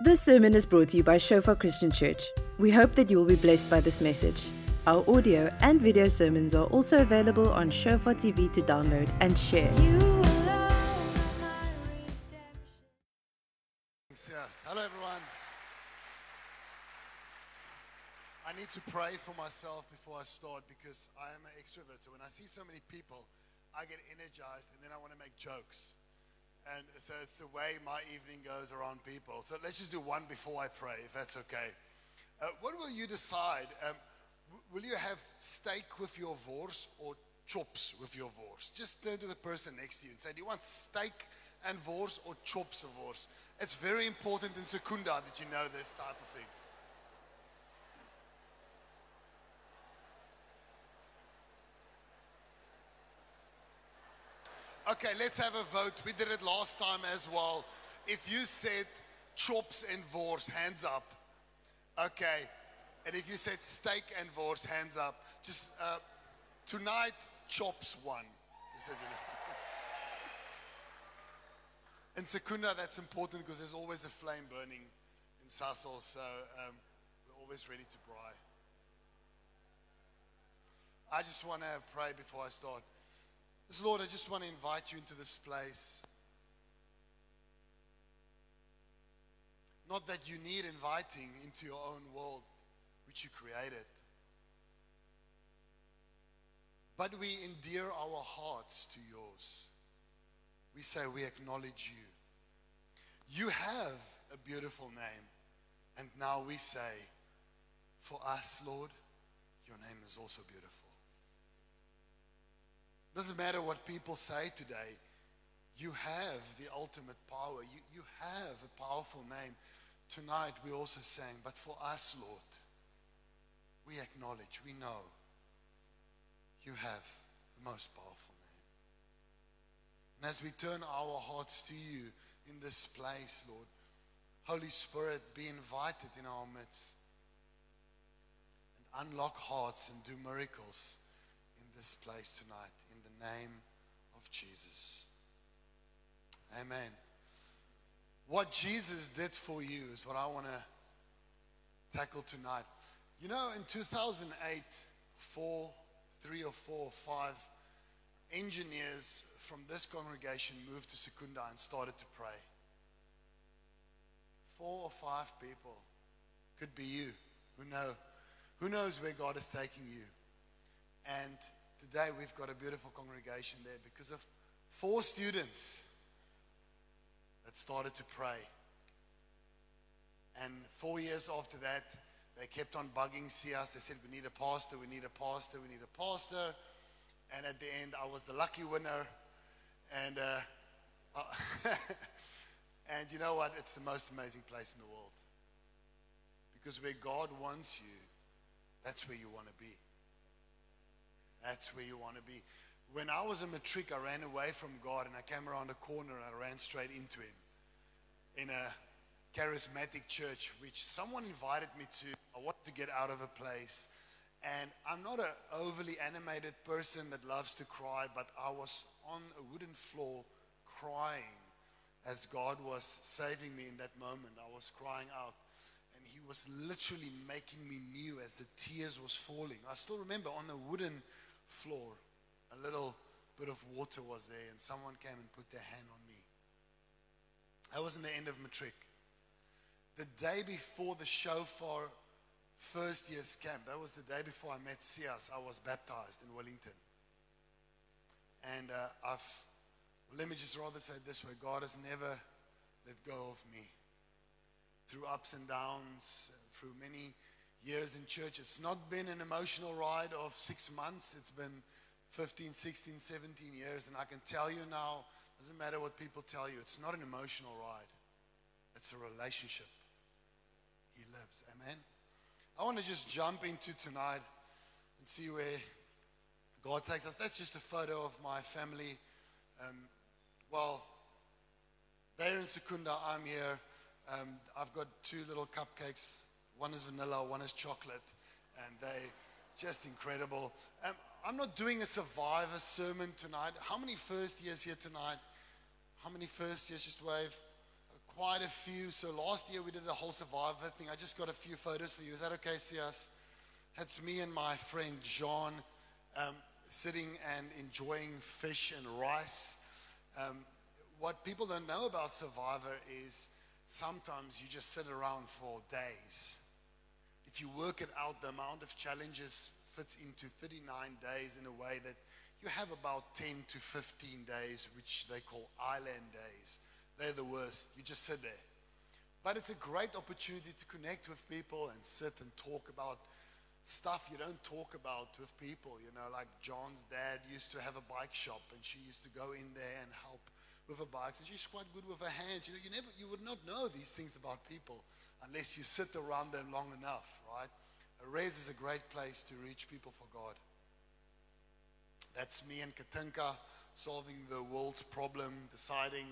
This sermon is brought to you by Shofar Christian Church. We hope that you will be blessed by this message. Our audio and video sermons are also available on Shofar TV to download and share. Yes. Hello, everyone. I need to pray for myself before I start because I am an extrovert. So when I see so many people, I get energized and then I want to make jokes. And so it's the way my evening goes around people. So let's just do one before I pray, if that's okay. Uh, what will you decide? Um, w- will you have steak with your wors or chops with your wors? Just turn to the person next to you and say, Do you want steak and wors or chops of wors? It's very important in Secunda that you know this type of things. Okay, let's have a vote. We did it last time as well. If you said chops and wors, hands up. Okay. And if you said steak and wors, hands up. Just uh, tonight, chops won. Just you know. In Secunda, that's important because there's always a flame burning in Sasol, so um, we're always ready to braai. I just want to pray before I start. Lord, I just want to invite you into this place. Not that you need inviting into your own world, which you created. But we endear our hearts to yours. We say we acknowledge you. You have a beautiful name. And now we say, for us, Lord, your name is also beautiful. Doesn't matter what people say today, you have the ultimate power. You, you have a powerful name. Tonight we also saying, but for us, Lord, we acknowledge, we know you have the most powerful name. And as we turn our hearts to you in this place, Lord, Holy Spirit, be invited in our midst and unlock hearts and do miracles in this place tonight name of Jesus. Amen. What Jesus did for you is what I want to tackle tonight. You know, in 2008, four, three or four or five engineers from this congregation moved to Secunda and started to pray. Four or five people. Could be you. Who know? Who knows where God is taking you? And today we've got a beautiful congregation there because of four students that started to pray. And four years after that, they kept on bugging us. They said, We need a pastor, we need a pastor, we need a pastor. And at the end, I was the lucky winner. And, uh, uh, and you know what? It's the most amazing place in the world. Because where God wants you, that's where you want to be. That's where you want to be. When I was a matric, I ran away from God and I came around a corner and I ran straight into Him in a charismatic church, which someone invited me to. I wanted to get out of a place. And I'm not an overly animated person that loves to cry, but I was on a wooden floor crying as God was saving me in that moment. I was crying out and he was literally making me new as the tears was falling. I still remember on the wooden floor, a little bit of water was there, and someone came and put their hand on me. That was in the end of matric. The day before the shofar first year's camp, that was the day before I met Sias, I was baptized in Wellington. And uh, I've, let me just rather say this way God has never let go of me through ups and downs, through many years in church. It's not been an emotional ride of six months, it's been 15, 16, 17 years. And I can tell you now, doesn't matter what people tell you, it's not an emotional ride, it's a relationship. He lives. Amen. I want to just jump into tonight and see where God takes us. That's just a photo of my family. Um, well, they're in Secunda, I'm here. Um, I've got two little cupcakes. One is vanilla, one is chocolate, and they just incredible. Um, I'm not doing a survivor sermon tonight. How many first years here tonight? How many first years? Just wave. quite a few. So last year we did a whole survivor thing. I just got a few photos for you. Is that okay, Sias? That's me and my friend John um, sitting and enjoying fish and rice. Um, what people don't know about Survivor is sometimes you just sit around for days. If you work it out, the amount of challenges fits into 39 days in a way that you have about 10 to 15 days, which they call island days. They're the worst. You just sit there. But it's a great opportunity to connect with people and sit and talk about stuff you don't talk about with people. You know, like John's dad used to have a bike shop, and she used to go in there and help with her bikes, and she's quite good with her hands. You know, you never, you would not know these things about people unless you sit around them long enough, right? A res is a great place to reach people for God. That's me and Katinka solving the world's problem, deciding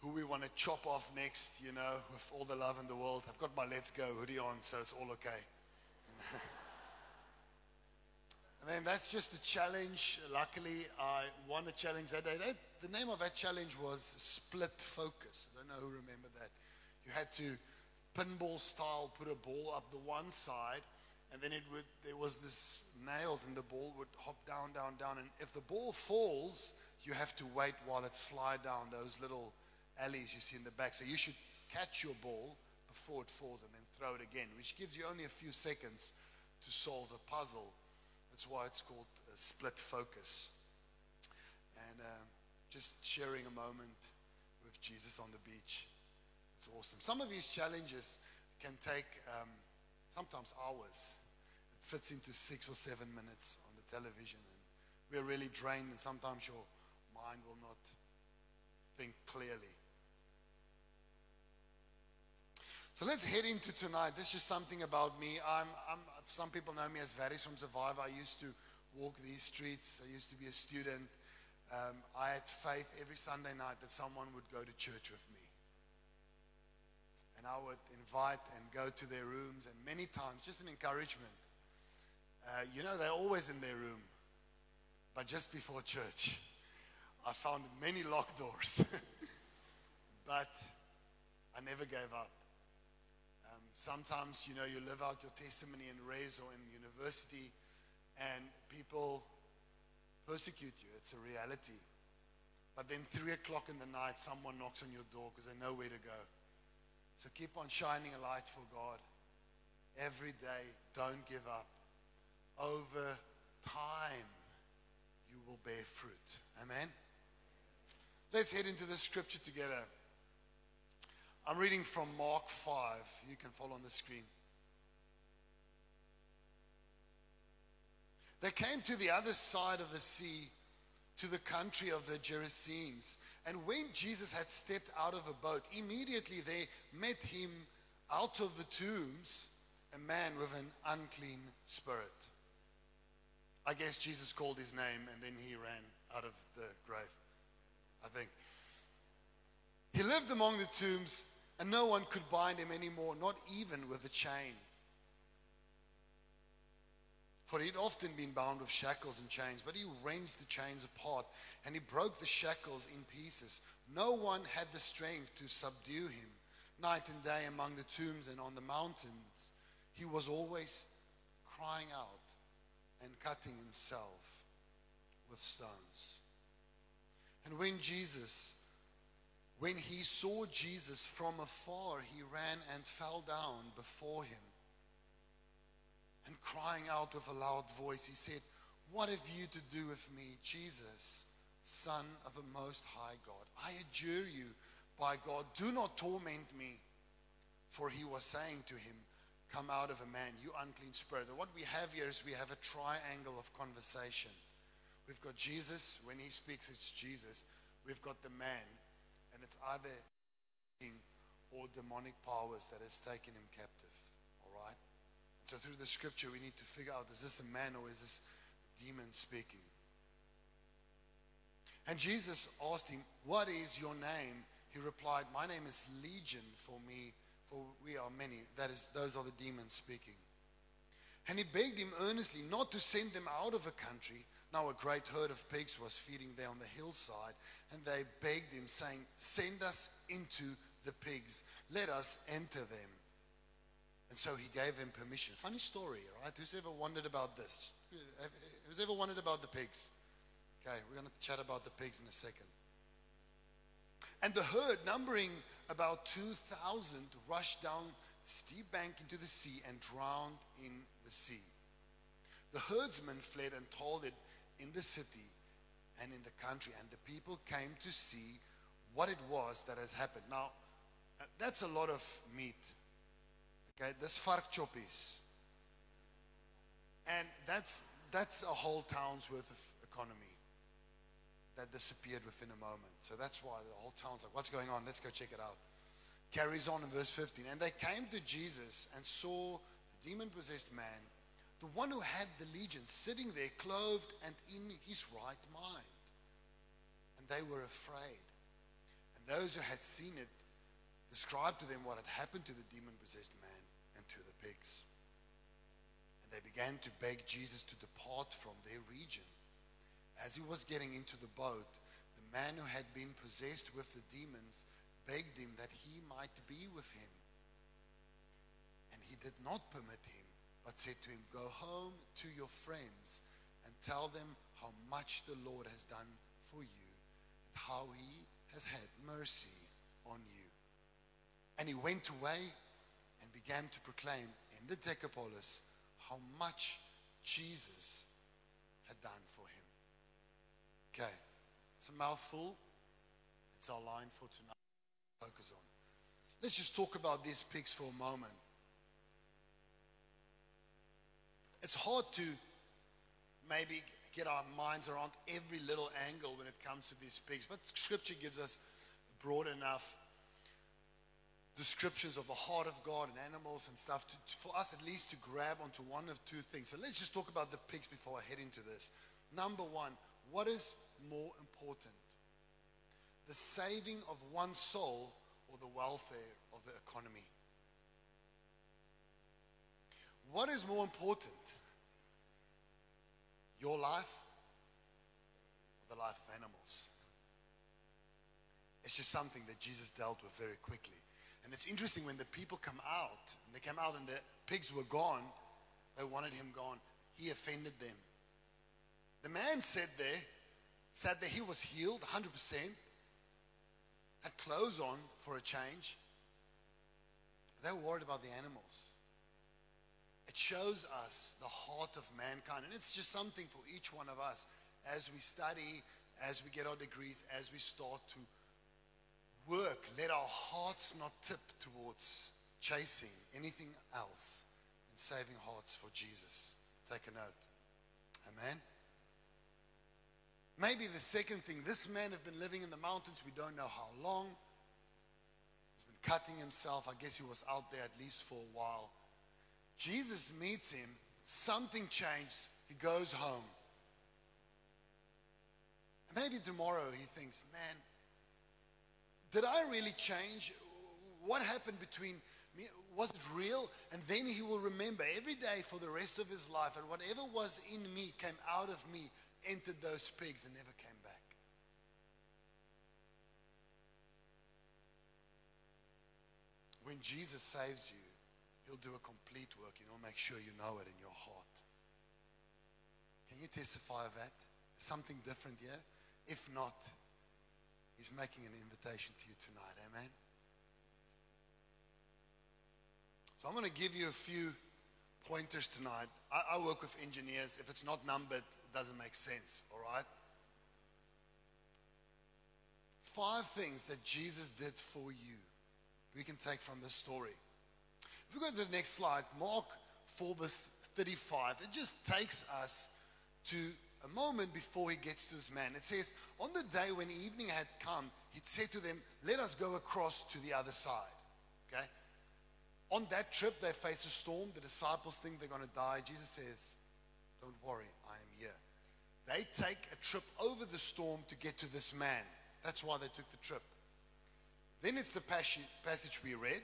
who we want to chop off next, you know, with all the love in the world. I've got my Let's Go hoodie on, so it's all okay. And then that's just a challenge. Luckily, I won the challenge that day. That, the name of that challenge was Split Focus. I don't know who remember that. You had to pinball style put a ball up the one side, and then it would there was this nails, and the ball would hop down, down, down. And if the ball falls, you have to wait while it slide down those little alleys you see in the back. So you should catch your ball before it falls and then throw it again, which gives you only a few seconds to solve the puzzle. That's why it's called split focus. Just sharing a moment with Jesus on the beach. It's awesome. Some of these challenges can take um, sometimes hours. It fits into six or seven minutes on the television. And we're really drained, and sometimes your mind will not think clearly. So let's head into tonight. This is something about me. I'm, I'm, some people know me as Varys from Survivor. I used to walk these streets. I used to be a student. Um, I had faith every Sunday night that someone would go to church with me. And I would invite and go to their rooms, and many times, just an encouragement. Uh, you know, they're always in their room. But just before church, I found many locked doors. but I never gave up. Sometimes, you know, you live out your testimony in res or in university and people persecute you. It's a reality. But then, three o'clock in the night, someone knocks on your door because they know where to go. So keep on shining a light for God. Every day, don't give up. Over time, you will bear fruit. Amen? Let's head into the scripture together. I'm reading from Mark 5. You can follow on the screen. They came to the other side of the sea, to the country of the Gerasenes. And when Jesus had stepped out of a boat, immediately they met him out of the tombs, a man with an unclean spirit. I guess Jesus called his name and then he ran out of the grave, I think. He lived among the tombs and no one could bind him anymore, not even with a chain. For he'd often been bound with shackles and chains, but he wrenched the chains apart and he broke the shackles in pieces. No one had the strength to subdue him. Night and day among the tombs and on the mountains, he was always crying out and cutting himself with stones. And when Jesus when he saw Jesus from afar, he ran and fell down before him. And crying out with a loud voice, he said, What have you to do with me, Jesus, Son of a Most High God? I adjure you, by God, do not torment me. For he was saying to him, Come out of a man, you unclean spirit. And what we have here is we have a triangle of conversation. We've got Jesus, when he speaks, it's Jesus. We've got the man, and it's either or demonic powers that has taken him captive. So through the scripture, we need to figure out is this a man or is this demon speaking? And Jesus asked him, What is your name? He replied, My name is Legion for me, for we are many. That is, those are the demons speaking. And he begged him earnestly not to send them out of the country. Now a great herd of pigs was feeding there on the hillside, and they begged him, saying, Send us into the pigs. Let us enter them. And so he gave them permission. Funny story, right? Who's ever wondered about this? Who's ever wondered about the pigs? Okay, we're going to chat about the pigs in a second. And the herd, numbering about 2,000, rushed down steep bank into the sea and drowned in the sea. The herdsmen fled and told it in the city and in the country, and the people came to see what it was that has happened. Now, that's a lot of meat. Okay, this vark choppies. And that's, that's a whole town's worth of economy that disappeared within a moment. So that's why the whole town's like, what's going on? Let's go check it out. Carries on in verse 15. And they came to Jesus and saw the demon possessed man, the one who had the legion, sitting there, clothed and in his right mind. And they were afraid. And those who had seen it described to them what had happened to the demon possessed man pigs. And they began to beg Jesus to depart from their region. As he was getting into the boat, the man who had been possessed with the demons begged him that he might be with him. And he did not permit him, but said to him, Go home to your friends and tell them how much the Lord has done for you and how he has had mercy on you. And he went away began to proclaim in the Decapolis how much Jesus had done for him. Okay, it's a mouthful. It's our line for tonight. Focus on. Let's just talk about these pigs for a moment. It's hard to maybe get our minds around every little angle when it comes to these pigs, but Scripture gives us broad enough descriptions of the heart of God and animals and stuff to, for us at least to grab onto one of two things. So let's just talk about the pigs before I head into this. Number one, what is more important? The saving of one soul or the welfare of the economy? What is more important? Your life or the life of animals? It's just something that Jesus dealt with very quickly. And it's interesting when the people come out, and they came out and the pigs were gone, they wanted him gone. He offended them. The man said there, said that he was healed 100%, had clothes on for a change. They were worried about the animals. It shows us the heart of mankind. And it's just something for each one of us as we study, as we get our degrees, as we start to work. Let our hearts not tip towards chasing anything else and saving hearts for Jesus. Take a note. Amen. Maybe the second thing, this man have been living in the mountains, we don't know how long. He's been cutting himself. I guess he was out there at least for a while. Jesus meets him, something changed, he goes home. Maybe tomorrow he thinks, man, did I really change? What happened between me? Was it real? And then he will remember every day for the rest of his life, and whatever was in me came out of me entered those pigs and never came back. When Jesus saves you, he'll do a complete work he'll make sure you know it in your heart. Can you testify of that? Something different yeah? If not, he's making an invitation to you tonight. Amen. So I'm going to give you a few pointers tonight. I, I work with engineers. If it's not numbered, it doesn't make sense, all right? Five things that Jesus did for you we can take from this story. If we go to the next slide, Mark 4, verse 35, it just takes us to a moment before he gets to this man. It says, On the day when evening had come, he said to them, Let us go across to the other side. Okay? On that trip, they face a storm. The disciples think they're going to die. Jesus says, Don't worry, I am here. They take a trip over the storm to get to this man. That's why they took the trip. Then it's the passage we read.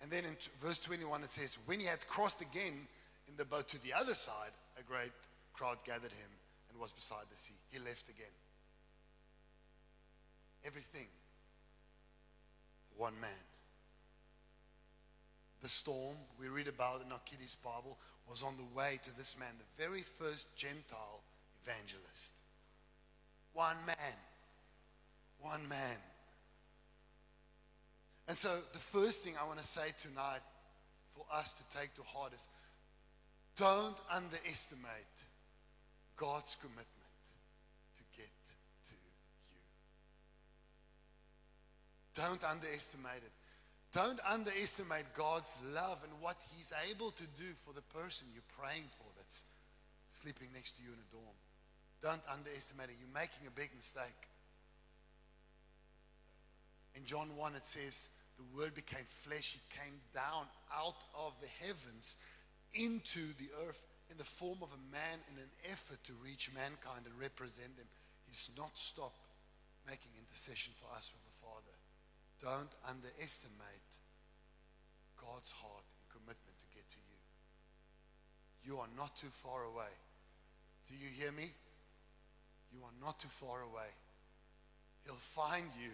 And then in verse 21 it says, When he had crossed again in the boat to the other side, a great crowd gathered him and was beside the sea. He left again. Everything. one man. The storm we read about in our kiddies' Bible was on the way to this man, the very first Gentile evangelist. One man. One man. And so, the first thing I want to say tonight for us to take to heart is don't underestimate God's commitment to get to you. Don't underestimate it. Don't underestimate God's love and what He's able to do for the person you're praying for that's sleeping next to you in a dorm. Don't underestimate it. You're making a big mistake. In John 1, it says, The Word became flesh. He came down out of the heavens into the earth in the form of a man in an effort to reach mankind and represent them. He's not stopped making intercession for us with the Father. Don't underestimate God's heart and commitment to get to you. You are not too far away. Do you hear me? You are not too far away. He'll find you,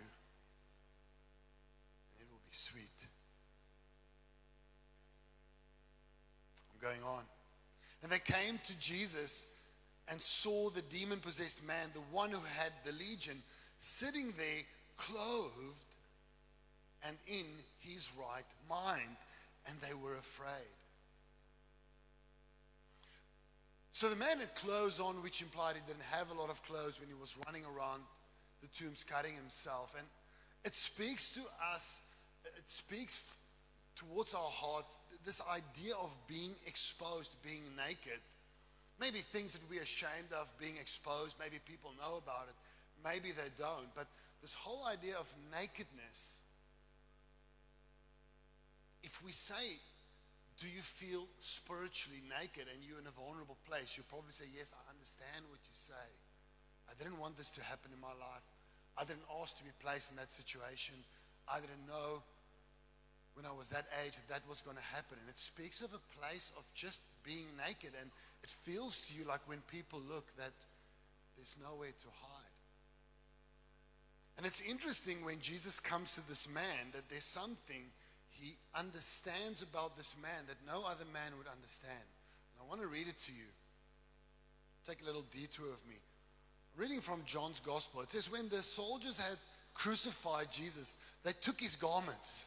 and it will be sweet. I'm going on. And they came to Jesus and saw the demon possessed man, the one who had the legion, sitting there clothed and in his right mind, and they were afraid. So the man had clothes on, which implied he didn't have a lot of clothes when he was running around the tombs cutting himself. And it speaks to us, it speaks towards our hearts this idea of being exposed, being naked. Maybe things that we're ashamed of being exposed, maybe people know about it, maybe they don't. But this whole idea of nakedness, if we say, Do you feel spiritually naked and you're in a vulnerable place? You'll probably say, Yes, I understand what you say. I didn't want this to happen in my life. I didn't ask to be placed in that situation. I didn't know when I was that age that that was going to happen. And it speaks of a place of just being naked. And it feels to you like when people look that there's nowhere to hide. And it's interesting when Jesus comes to this man that there's something he understands about this man that no other man would understand. And I want to read it to you. Take a little detour of me. Reading from John's Gospel, it says, When the soldiers had crucified Jesus, they took his garments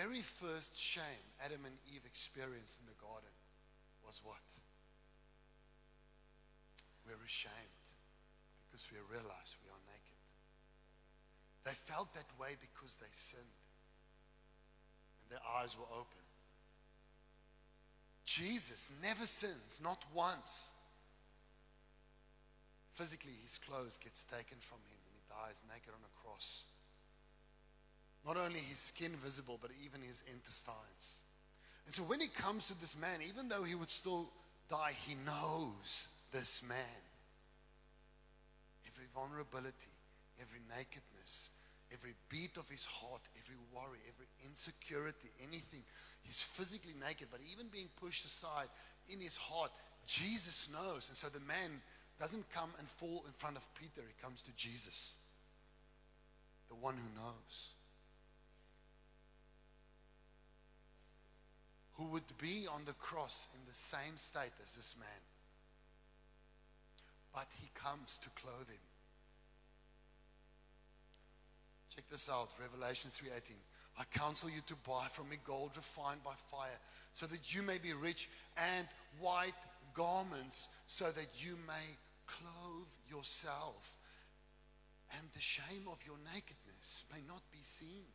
Very first shame Adam and Eve experienced in the garden was what? We're ashamed because we realize we are naked. They felt that way because they sinned and their eyes were open. Jesus never sins, not once. Physically, his clothes gets taken from him and he dies naked on a cross. Not only his skin visible, but even his intestines. And so when he comes to this man, even though he would still die, he knows this man. Every vulnerability, every nakedness, every beat of his heart, every worry, every insecurity, anything. He's physically naked, but even being pushed aside in his heart, Jesus knows. And so the man doesn't come and fall in front of Peter, he comes to Jesus, the one who knows. Who would be on the cross in the same state as this man. But he comes to clothe him. Check this out, Revelation 3:18. I counsel you to buy from me gold refined by fire, so that you may be rich, and white garments, so that you may clothe yourself, and the shame of your nakedness may not be seen.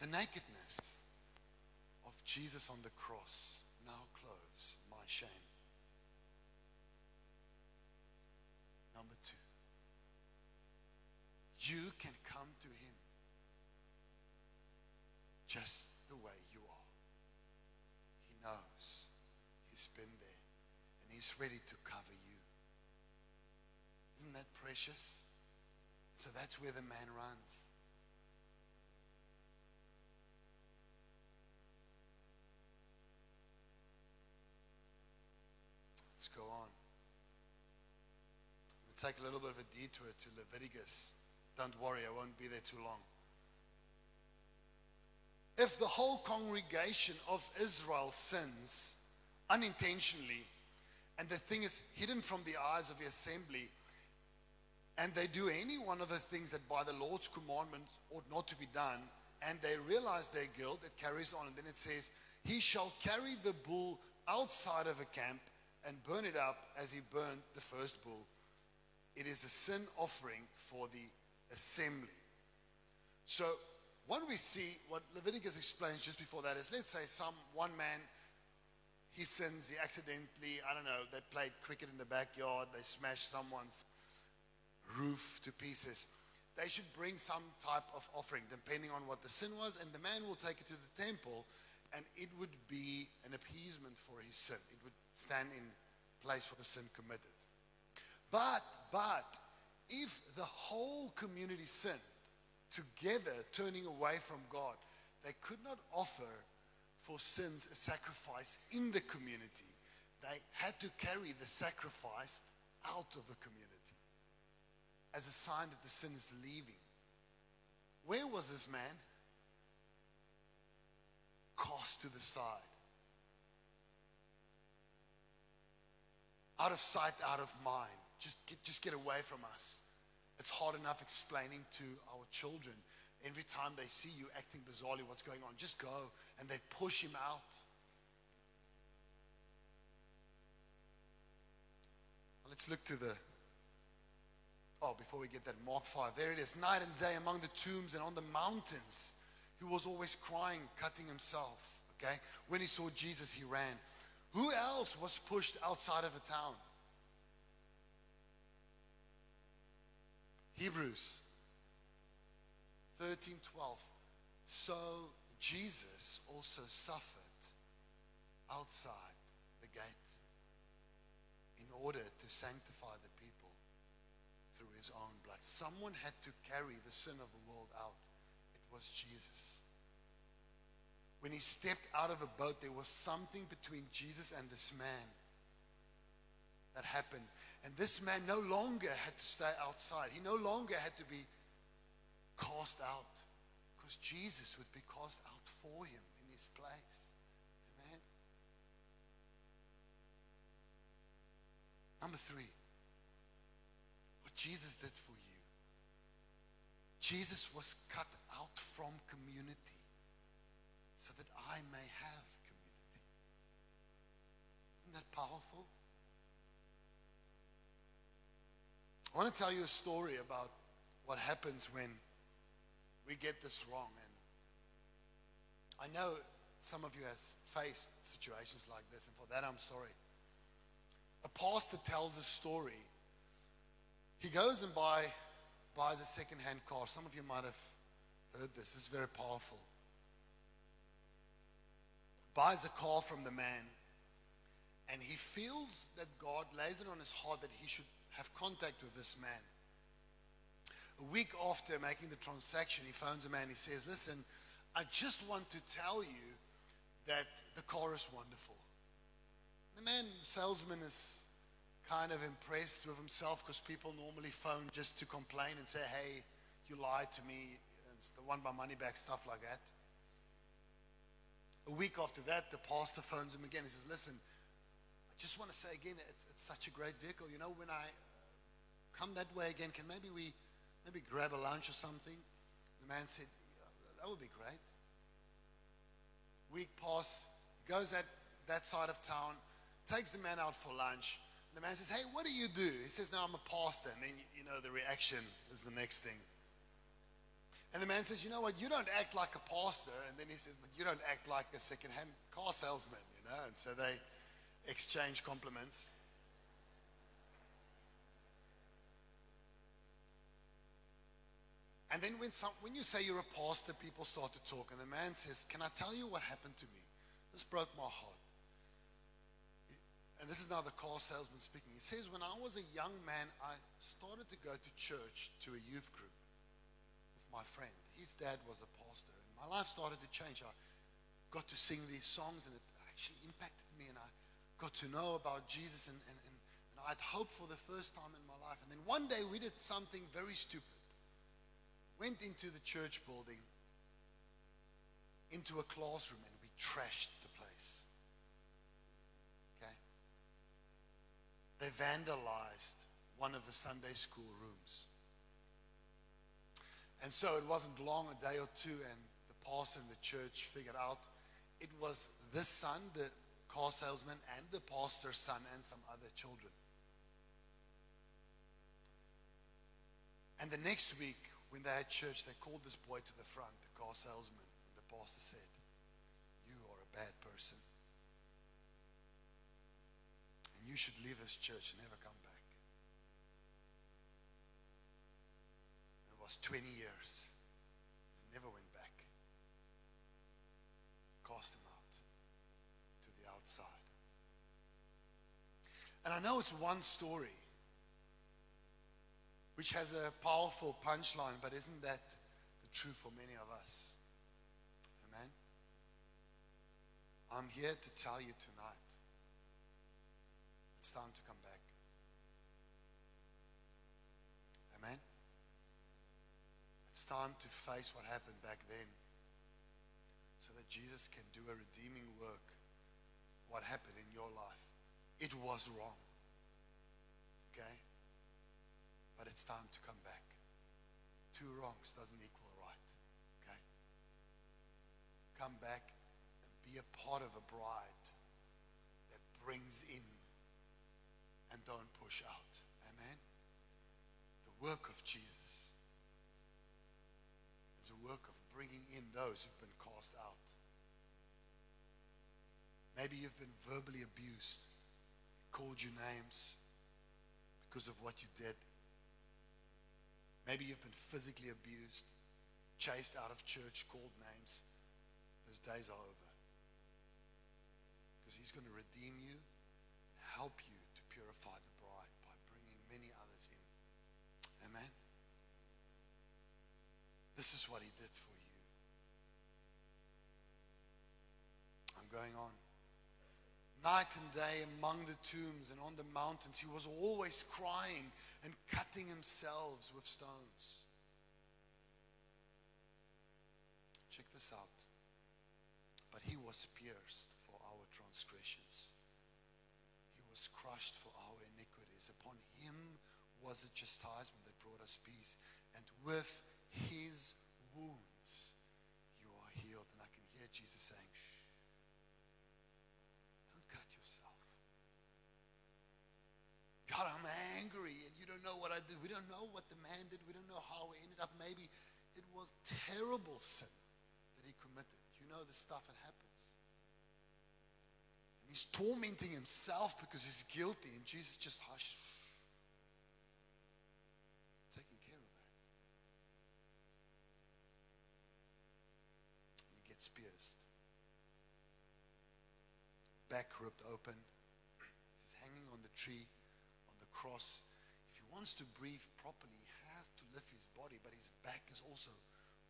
The nakedness of Jesus on the cross now clothes my shame. Number two, you can come to Him just the way you are. He knows, He's been there, and He's ready to cover you. Isn't that precious? So that's where the man runs. Let's go on. We'll take a little bit of a detour to Leviticus. Don't worry, I won't be there too long. If the whole congregation of Israel sins unintentionally, and the thing is hidden from the eyes of the assembly, and they do any one of the things that by the Lord's commandment ought not to be done, and they realize their guilt, it carries on, and then it says, He shall carry the bull outside of a camp and burn it up as he burned the first bull. It is a sin offering for the assembly. So, what we see, what Leviticus explains just before that is let's say some one man he sins, he accidentally, I don't know, they played cricket in the backyard, they smashed someone's roof to pieces. They should bring some type of offering, depending on what the sin was, and the man will take it to the temple, and it would be an appeasement for his sin. It would stand in place for the sin committed. But, but, if the whole community sinned together, turning away from God, they could not offer for sins a sacrifice in the community. They had to carry the sacrifice out of the community as a sign that the sin is leaving. Where was this man? Cast to the side. Out of sight, out of mind. Just get, just get away from us. It's hard enough explaining to our children every time they see you acting bizarrely what's going on. Just go. And they push him out. Let's look to the Oh, before we get that, Mark 5. There it is. Night and day among the tombs and on the mountains. He was always crying, cutting himself. Okay? When he saw Jesus, he ran. Who else was pushed outside of a town? Hebrews 13 12. So Jesus also suffered outside the gate in order to sanctify the people through his own blood. Someone had to carry the sin of the world out. It was Jesus. When he stepped out of the boat, there was something between Jesus and this man that happened. And this man no longer had to stay outside. He no longer had to be cast out because Jesus would be cast out for him in his place. Amen. Number three. what Jesus did for you. Jesus was cut out from community so that I may have community. Isn't that powerful? I want to tell you a story about what happens when we get this wrong. And I know some of you have faced situations like this, and for that I'm sorry. A pastor tells a story he goes and buy, buys a second-hand car. Some of you might have heard this. Is very powerful. Buys a car from the man, and he feels that God lays it on his heart that he should have contact with this man. A week after making the transaction, he phones the man. He says, Listen, I just want to tell you that the car is wonderful. The man, the salesman, is kind of impressed with himself because people normally phone just to complain and say, hey, you lied to me. It's the one by money back, stuff like that. A week after that, the pastor phones him again. He says, listen, just want to say again, it's, it's such a great vehicle. You know, when I come that way again, can maybe we maybe grab a lunch or something? The man said, that would be great. Week pass, goes that, that side of town, takes the man out for lunch. The man says, Hey, what do you do? He says, No, I'm a pastor. And then, you know, the reaction is the next thing. And the man says, You know what? You don't act like a pastor. And then he says, But you don't act like a second-hand car salesman, you know? And so they exchange compliments. And then when, some, when you say you're a pastor, people start to talk. And the man says, Can I tell you what happened to me? This broke my heart. And this is now the car salesman speaking. He says, When I was a young man, I started to go to church to a youth group with my friend. His dad was a pastor. And my life started to change. I got to sing these songs, and it actually impacted me. And I got to know about Jesus. And, and, and, and I had hope for the first time in my life. And then one day we did something very stupid went into the church building, into a classroom, and we trashed the place. Okay? They vandalized one of the Sunday school rooms. And so it wasn't long, a day or two, and the pastor in the church figured out it was this son, the car salesman, and the pastor's son, and some other children. And the next week, when they had church, they called this boy to the front, the car salesman, and the pastor said, You are a bad person. And you should leave this church and never come back. It was 20 years. He never went back. Cast him out to the outside. And I know it's one story which has a powerful punchline, but isn't that the truth for many of us? Amen? I'm here to tell you tonight it's time to come back. Amen? It's time to face what happened back then so that Jesus can do a redeeming work. What happened in your life? It was wrong. Okay? but it's time to come back. Two wrongs doesn't equal right. Okay? Come back and be a part of a bride that brings in and don't push out. Amen? The work of Jesus is a work of bringing in those who've been cast out. Maybe you've been verbally abused, called you names because of what you did. Maybe you've been physically abused, chased out of church, called names. Those days are over. Because he's going to redeem you help you to purify the bride by bringing many others in. Amen. This is what he did for you. I'm going on. Night and day among the tombs and on the mountains, he was always crying and cutting himself with stones. Check this out. But he was pierced for our transgressions, he was crushed for our iniquities. Upon him was the chastisement that brought us peace, and with his wounds you are healed. And I can hear Jesus saying, God, I'm angry, and you don't know what I did. We don't know what the man did. We don't know how he ended up. Maybe it was terrible sin that he committed. You know the stuff that happens. And he's tormenting himself because he's guilty, and Jesus just hush, taking care of that. And he gets pierced, back ripped open. He's hanging on the tree cross, if he wants to breathe properly, he has to lift his body, but his back is also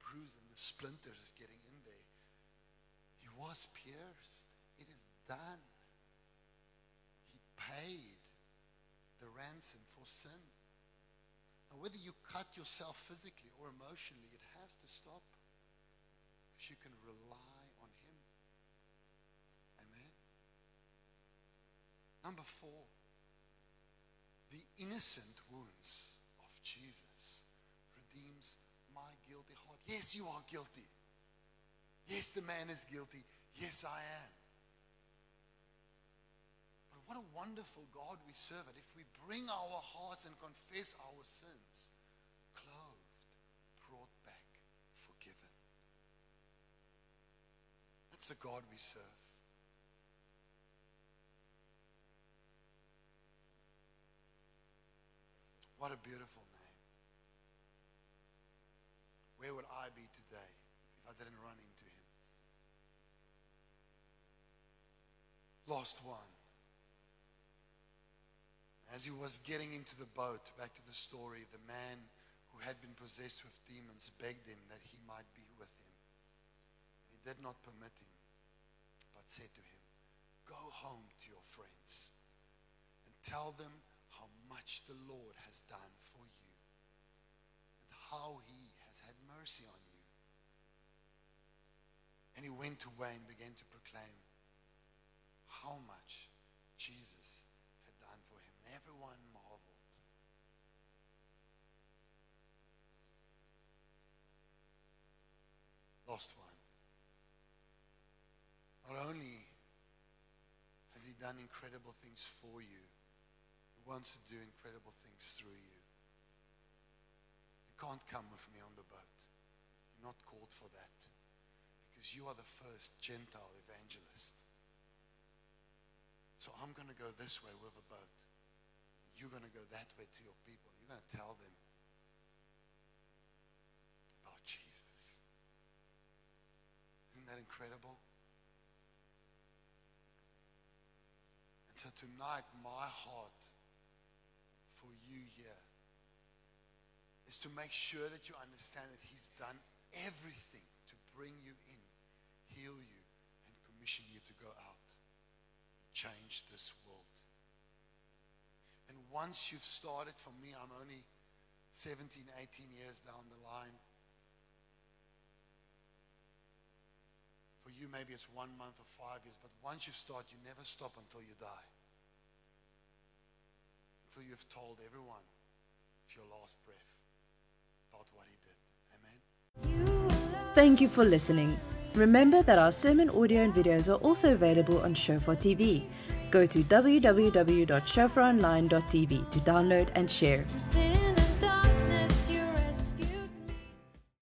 bruised and the splinters are getting in there. He was pierced. It is done. He paid the ransom for sin. Now, whether you cut yourself physically or emotionally, it has to stop because you can rely on Him. Amen. Number four, innocent wounds of Jesus redeems my guilty heart. Yes, you are guilty. Yes, the man is guilty. Yes, I am. But what a wonderful God we serve if we bring our hearts and confess our sins, clothed, brought back, forgiven. That's the God we serve. What a beautiful name. Where would I be today if I didn't run into him? Lost one. As he was getting into the boat, back to the story, the man who had been possessed with demons begged him that he might be with him. And he did not permit him, but said to him, Go home to your friends and tell them much the Lord has done for you and how he has had mercy on you. And he went away and began to proclaim how much Jesus had done for him. And everyone marveled. Lost one. Not only has he done incredible things for you, he wants to do incredible things through you. You can't come with me on the boat. You're not called for that because you are the first Gentile evangelist. So I'm going to go this way with a boat. You're going to go that way to your people. You're going to tell them about Jesus. Isn't that incredible? And so tonight, my heart for you here is to make sure that you understand that He's done everything to bring you in, heal you, and commission you to go out and change this world. And once you've started, for me, I'm only 17, 18 years down the line. For you, maybe it's one month or five years, but once you start, you never stop until you die. Until you've told everyone with your last breath about what he did. Amen. Thank you for listening. Remember that our sermon audio and videos are also available on Shofar TV. Go to www.shofaronline.tv to download and share.